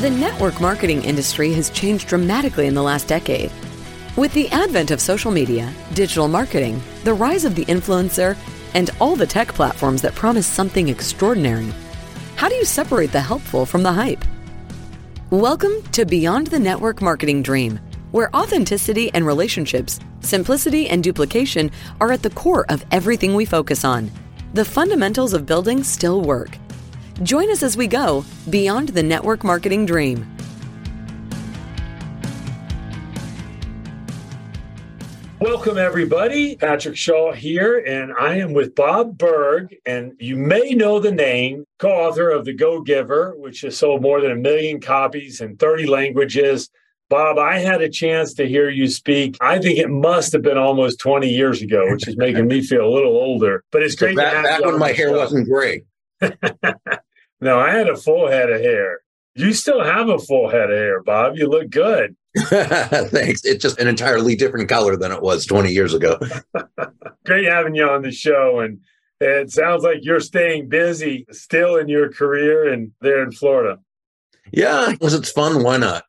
The network marketing industry has changed dramatically in the last decade. With the advent of social media, digital marketing, the rise of the influencer, and all the tech platforms that promise something extraordinary, how do you separate the helpful from the hype? Welcome to Beyond the Network Marketing Dream, where authenticity and relationships, simplicity and duplication are at the core of everything we focus on. The fundamentals of building still work. Join us as we go beyond the network marketing dream. Welcome, everybody. Patrick Shaw here, and I am with Bob Burg. And you may know the name, co author of The Go Giver, which has sold more than a million copies in 30 languages. Bob, I had a chance to hear you speak. I think it must have been almost 20 years ago, which is making me feel a little older. But it's great so back, back when my hair show. wasn't gray. no, I had a full head of hair. You still have a full head of hair, Bob. You look good. Thanks. It's just an entirely different color than it was 20 years ago. Great having you on the show. And it sounds like you're staying busy still in your career and there in Florida. Yeah, because it's fun. Why not?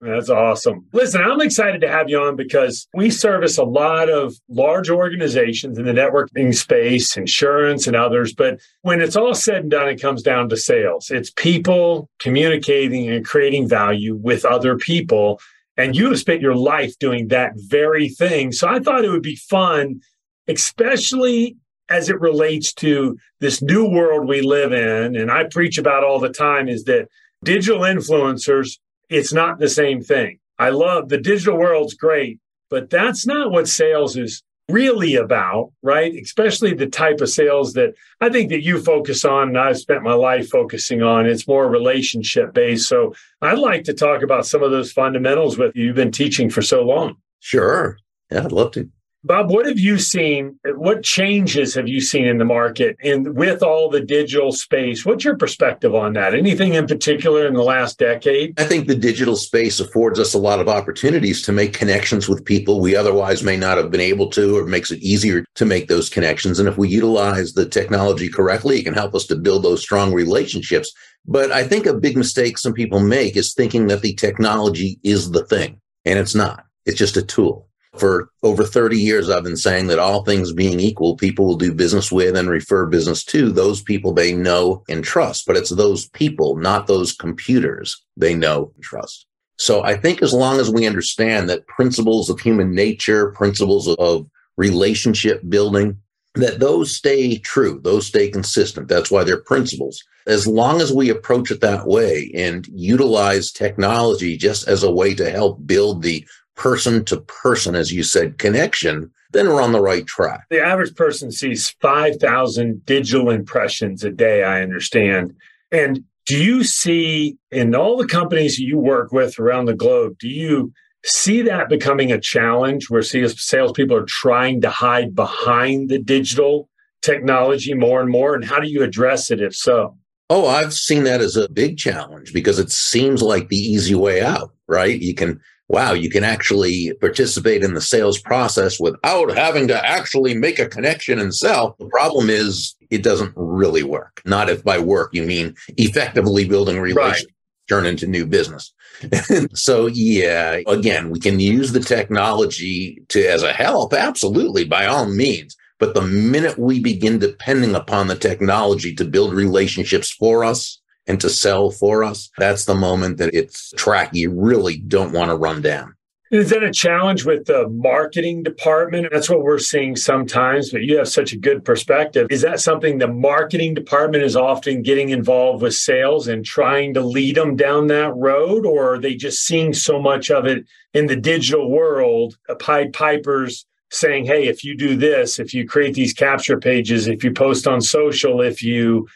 That's awesome. Listen, I'm excited to have you on because we service a lot of large organizations in the networking space, insurance and others. But when it's all said and done, it comes down to sales. It's people communicating and creating value with other people. And you have spent your life doing that very thing. So I thought it would be fun, especially as it relates to this new world we live in. And I preach about all the time is that digital influencers, it's not the same thing. I love the digital world's great, but that's not what sales is really about, right? Especially the type of sales that I think that you focus on and I've spent my life focusing on. It's more relationship based. So I'd like to talk about some of those fundamentals with you. You've been teaching for so long. Sure. Yeah, I'd love to. Bob, what have you seen? What changes have you seen in the market and with all the digital space? What's your perspective on that? Anything in particular in the last decade? I think the digital space affords us a lot of opportunities to make connections with people we otherwise may not have been able to, or makes it easier to make those connections. And if we utilize the technology correctly, it can help us to build those strong relationships. But I think a big mistake some people make is thinking that the technology is the thing, and it's not. It's just a tool. For over 30 years, I've been saying that all things being equal, people will do business with and refer business to those people they know and trust. But it's those people, not those computers they know and trust. So I think as long as we understand that principles of human nature, principles of relationship building, that those stay true, those stay consistent. That's why they're principles. As long as we approach it that way and utilize technology just as a way to help build the person to person, as you said, connection, then we're on the right track. The average person sees 5,000 digital impressions a day, I understand. And do you see in all the companies you work with around the globe, do you see that becoming a challenge where salespeople are trying to hide behind the digital technology more and more? And how do you address it if so? Oh, I've seen that as a big challenge because it seems like the easy way out, right? You can wow, you can actually participate in the sales process without having to actually make a connection and sell. The problem is it doesn't really work. Not if by work you mean effectively building relationships. Right. Turn into new business. so yeah, again, we can use the technology to as a help, absolutely, by all means. But the minute we begin depending upon the technology to build relationships for us, and to sell for us, that's the moment that it's track you really don't want to run down. Is that a challenge with the marketing department? That's what we're seeing sometimes, but you have such a good perspective. Is that something the marketing department is often getting involved with sales and trying to lead them down that road? Or are they just seeing so much of it in the digital world, A Pied Pipers saying, hey, if you do this, if you create these capture pages, if you post on social, if you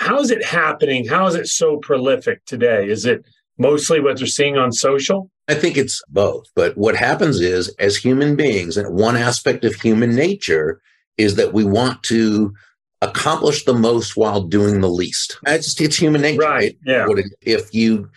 how is it happening? How is it so prolific today? Is it mostly what they're seeing on social? I think it's both. But what happens is, as human beings, and one aspect of human nature is that we want to accomplish the most while doing the least. It's, it's human nature. Right. Yeah. If you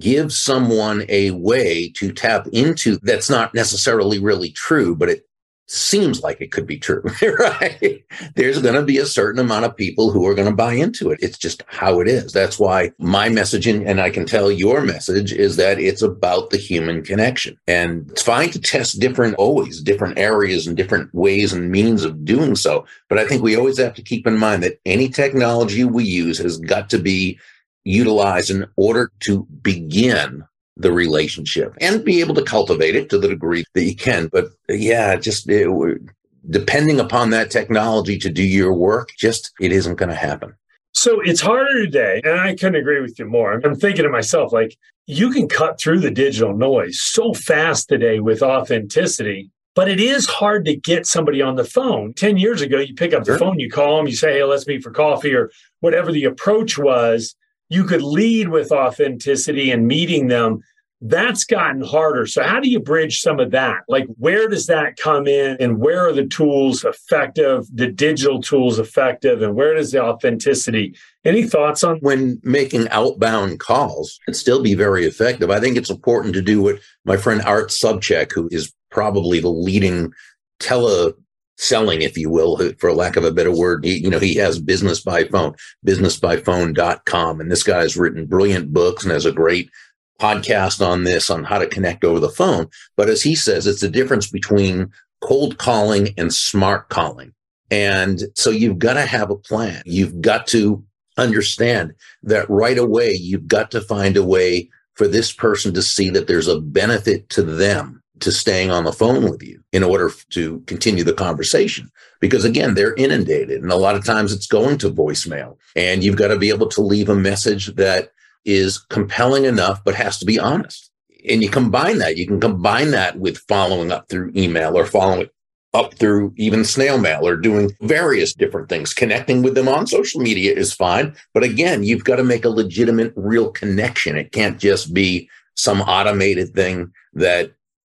give someone a way to tap into that's not necessarily really true, but it seems like it could be true, right? There's going to be a certain amount of people who are going to buy into it. It's just how it is. That's why my messaging, and I can tell your message is that it's about the human connection. And it's fine to test different, always different areas and different ways and means of doing so. But I think we always have to keep in mind that any technology we use has got to be utilized in order to begin the relationship and be able to cultivate it to the degree that you can. But yeah, just it, depending upon that technology to do your work, just it isn't going to happen. So it's harder today. And I couldn't agree with you more. I'm thinking to myself, like, you can cut through the digital noise so fast today with authenticity. But it is hard to get somebody on the phone. 10 years ago, you pick up the phone, you call them, you say, Hey, let's meet for coffee or whatever the approach was you could lead with authenticity and meeting them. That's gotten harder. So, how do you bridge some of that? Like, where does that come in, and where are the tools effective, the digital tools effective, and where does the authenticity? Any thoughts on when making outbound calls? It still be very effective. I think it's important to do what my friend Art Sobczak, who is probably the leading tele selling, if you will, for lack of a better word. He, you know, he has business by phone, businessbyphone.com. And this guy has written brilliant books and has a great podcast on this, on how to connect over the phone. But as he says, it's the difference between cold calling and smart calling. And so you've got to have a plan. You've got to understand that right away, you've got to find a way for this person to see that there's a benefit to them to staying on the phone with you in order to continue the conversation. Because again, they're inundated and a lot of times it's going to voicemail and you've got to be able to leave a message that is compelling enough, but has to be honest. And you combine that, you can combine that with following up through email or following up through even snail mail or doing various different things. Connecting with them on social media is fine. But again, you've got to make a legitimate, real connection. It can't just be some automated thing that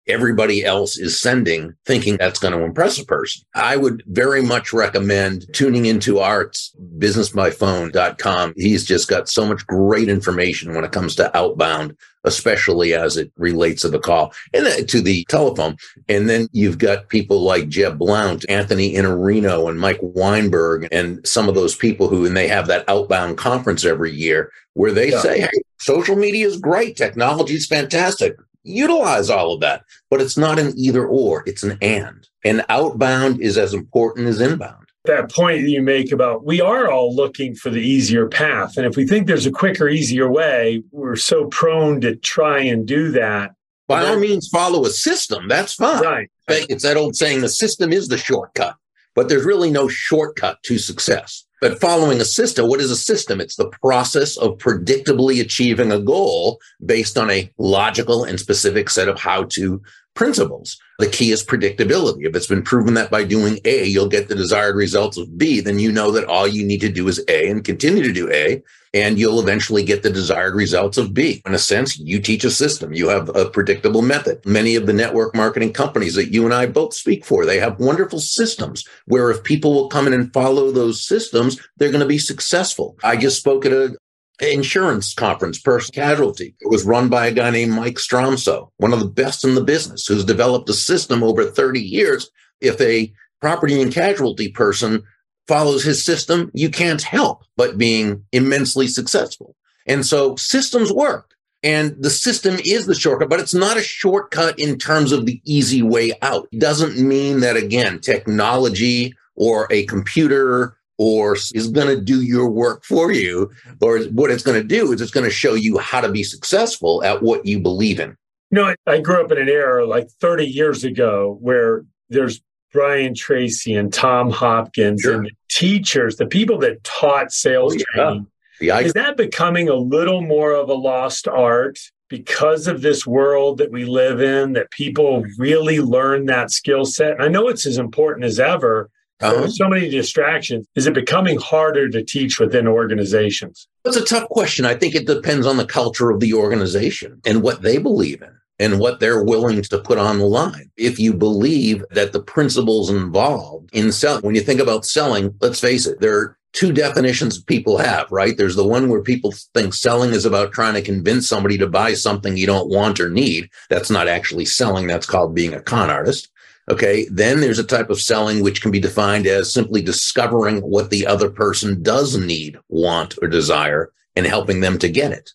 everybody else is sending, thinking that's going to impress a person. I would very much recommend tuning into Art's businessbyphone.com. He's just got so much great information when it comes to outbound, especially as it relates to the call and to the telephone. And then you've got people like Jeb Blount, Anthony Iannarino, and Mike Weinberg, and some of those people who, and they have that outbound conference every year where they yeah. say, Hey, social media is great. Technology is fantastic utilize all of that. But it's not an either or, it's an and. And outbound is as important as inbound. That point that you make about we are all looking for the easier path. And if we think there's a quicker, easier way, we're so prone to try and do that. By all means, follow a system. That's fine. Right. It's that old saying the system is the shortcut, but there's really no shortcut to success. But following a system, what is a system? It's the process of predictably achieving a goal based on a logical and specific set of how to principles. The key is predictability. If it's been proven that by doing A, you'll get the desired results of B, then you know that all you need to do is A and continue to do A, and you'll eventually get the desired results of B. In a sense, you teach a system. You have a predictable method. Many of the network marketing companies that you and I both speak for, they have wonderful systems where if people will come in and follow those systems, they're going to be successful. I just spoke at a, insurance conference, Person Casualty. It was run by a guy named Mike Stromso, one of the best in the business, who's developed a system over 30 years. If a property and casualty person follows his system, you can't help but being immensely successful. And so systems work. And the system is the shortcut, but it's not a shortcut in terms of the easy way out. It doesn't mean that, again, technology or a computer or is going to do your work for you. Or what it's going to do is it's going to show you how to be successful at what you believe in. You know, I grew up in an era like 30 years ago where there's Brian Tracy and Tom Hopkins sure. and the teachers, the people that taught sales oh, yeah. training. The is that becoming a little more of a lost art because of this world that we live in, that people really learn that skill set? I know it's as important as ever, uh-huh. There's so many distractions. Is it becoming harder to teach within organizations? That's a tough question. I think it depends on the culture of the organization and what they believe in and what they're willing to put on the line. If you believe that the principles involved in selling, when you think about selling, let's face it, there are two definitions people have, right? There's the one where people think selling is about trying to convince somebody to buy something you don't want or need. That's not actually selling. That's called being a con artist. Okay. Then there's a type of selling which can be defined as simply discovering what the other person does need, want, or desire and helping them to get it.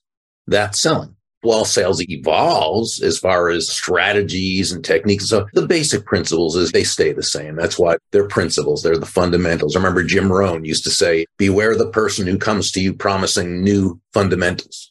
That's selling. While sales evolves as far as strategies and techniques, so the basic principles is they stay the same. That's why they're principles. They're the fundamentals. I remember Jim Rohn used to say, beware the person who comes to you promising new fundamentals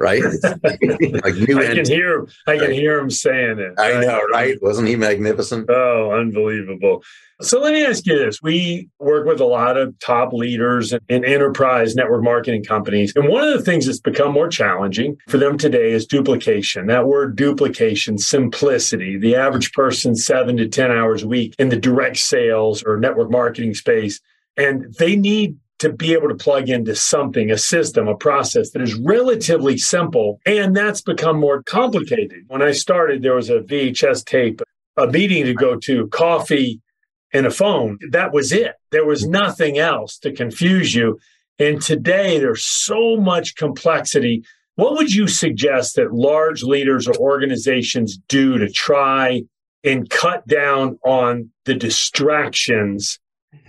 right? like new. I can hear. I can hear him saying it. I know, right? Wasn't he magnificent? Oh, unbelievable! So let me ask you this: We work with a lot of top leaders in enterprise network marketing companies, and one of the things that's become more challenging for them today is duplication. That word duplication, simplicity. The average person seven to ten hours a week in the direct sales or network marketing space, and they need to be able to plug into something, a system, a process that is relatively simple. And that's become more complicated. When I started, there was a VHS tape, a meeting to go to, coffee, and a phone. That was it. There was nothing else to confuse you. And today, there's so much complexity. What would you suggest that large leaders or organizations do to try and cut down on the distractions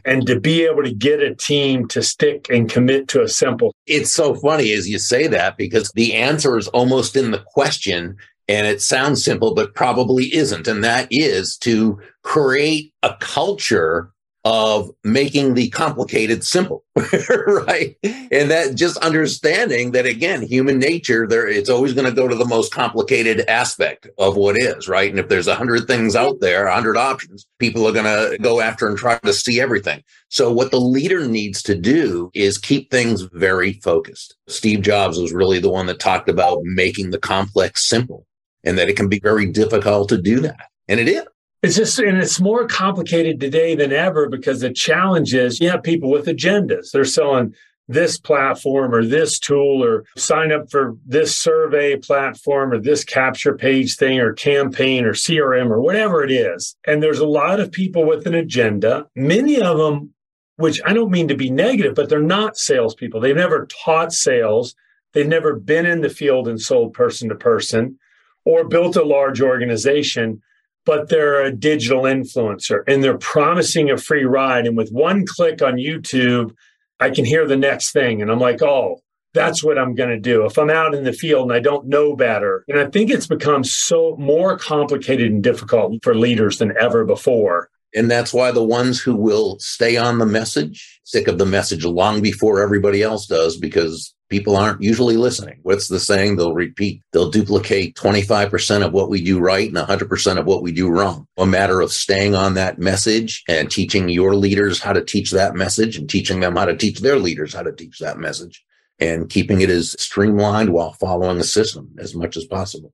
and to be able to get a team to stick and commit to a simple. It's so funny as you say that because the answer is almost in the question and it sounds simple, but probably isn't. And that is to create a culture of making the complicated simple, right? And that just understanding that again, human nature, there it's always going to go to the most complicated aspect of what is, right? And if there's a hundred things out there, a hundred options, people are going to go after and try to see everything. So what the leader needs to do is keep things very focused. Steve Jobs was really the one that talked about making the complex simple and that it can be very difficult to do that. And it is. It's just, and it's more complicated today than ever because the challenge is you have people with agendas. They're selling this platform or this tool or sign up for this survey platform or this capture page thing or campaign or CRM or whatever it is. And there's a lot of people with an agenda. Many of them, which I don't mean to be negative, but they're not salespeople. They've never taught sales. They've never been in the field and sold person to person or built a large organization but they're a digital influencer and they're promising a free ride. And with one click on YouTube, I can hear the next thing. And I'm like, oh, that's what I'm going to do. If I'm out in the field and I don't know better. And I think it's become so more complicated and difficult for leaders than ever before. And that's why the ones who will stay on the message, sick of the message long before everybody else does, because people aren't usually listening. What's the saying? They'll repeat, they'll duplicate 25% of what we do right and 100% of what we do wrong. A matter of staying on that message and teaching your leaders how to teach that message and teaching them how to teach their leaders how to teach that message and keeping it as streamlined while following the system as much as possible.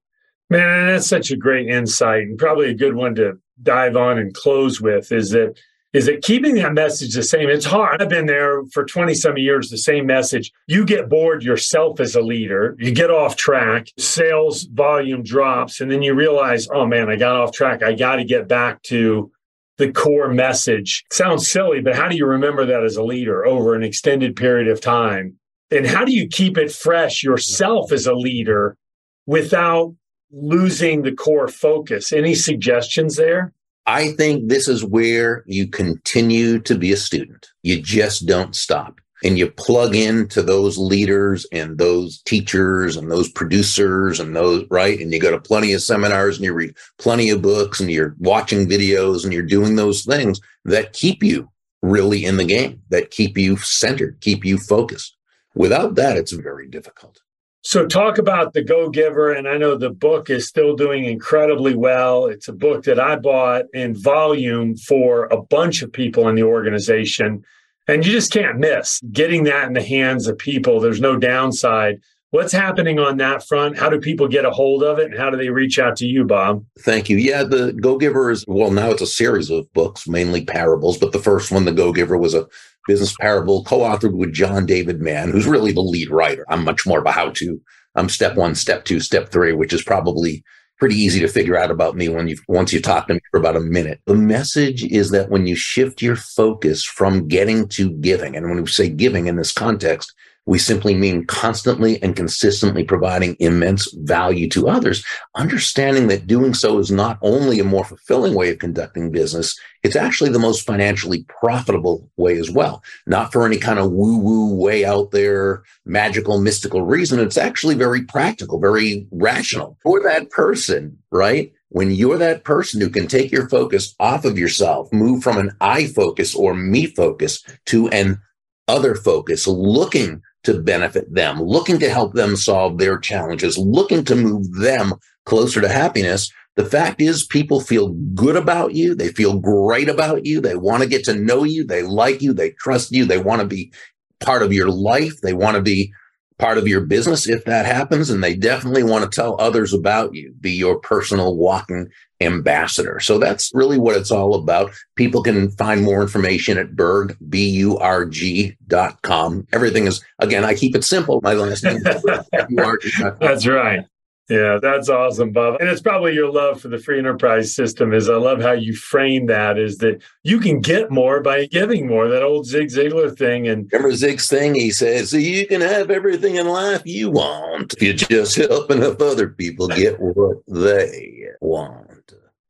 Man, that's such a great insight and probably a good one to dive on and close with is that is that keeping that message the same. It's hard. I've been there for 20 some years, the same message. You get bored yourself as a leader, you get off track, sales volume drops, and then you realize, oh man, I got off track. I got to get back to the core message. Sounds silly, but how do you remember that as a leader over an extended period of time? And how do you keep it fresh yourself as a leader without losing the core focus? Any suggestions there? I think this is where you continue to be a student. You just don't stop and you plug into those leaders and those teachers and those producers and those, right? And you go to plenty of seminars and you read plenty of books and you're watching videos and you're doing those things that keep you really in the game, that keep you centered, keep you focused. Without that, it's very difficult. So, talk about the Go Giver. And I know the book is still doing incredibly well. It's a book that I bought in volume for a bunch of people in the organization. And you just can't miss getting that in the hands of people. There's no downside. What's happening on that front? How do people get a hold of it and how do they reach out to you, Bob? Thank you. Yeah, the Go Giver is, well, now it's a series of books, mainly parables, but the first one, The Go Giver, was a business parable co-authored with John David Mann, who's really the lead writer. I'm much more of a how-to. I'm step one, step two, step three, which is probably pretty easy to figure out about me when you once you talk to me for about a minute. The message is that when you shift your focus from getting to giving, and when we say giving in this context, We simply mean constantly and consistently providing immense value to others, understanding that doing so is not only a more fulfilling way of conducting business, it's actually the most financially profitable way as well. Not for any kind of woo woo way out there, magical, mystical reason. It's actually very practical, very rational for that person, right? When you're that person who can take your focus off of yourself, move from an I focus or me focus to an other focus, looking to benefit them, looking to help them solve their challenges, looking to move them closer to happiness. The fact is, people feel good about you. They feel great about you. They want to get to know you. They like you. They trust you. They want to be part of your life. They want to be part of your business if that happens. And they definitely want to tell others about you, be your personal walking ambassador. So that's really what it's all about. People can find more information at Burg, B-U-R-G dot com. Everything is, again, I keep it simple. My last name That's right. Yeah, that's awesome, Bob. And it's probably your love for the free enterprise system is I love how you frame that is that you can get more by giving more. That old Zig Ziglar thing. And remember Zig's thing? He says, so you can have everything in life you want if you just help enough other people get what they want.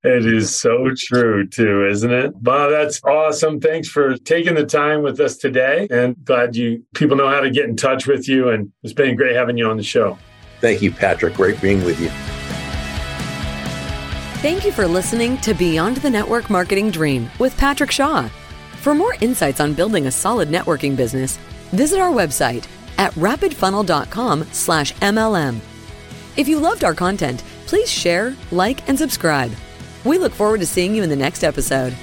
It is so true, too, isn't it? Bob, that's awesome. Thanks for taking the time with us today. And glad you people know how to get in touch with you. And it's been great having you on the show. Thank you, Patrick. Great being with you. Thank you for listening to Beyond the Network Marketing Dream with Patrick Shaw. For more insights on building a solid networking business, visit our website at rapidfunnel.com slash MLM. If you loved our content, please share, like, and subscribe. We look forward to seeing you in the next episode.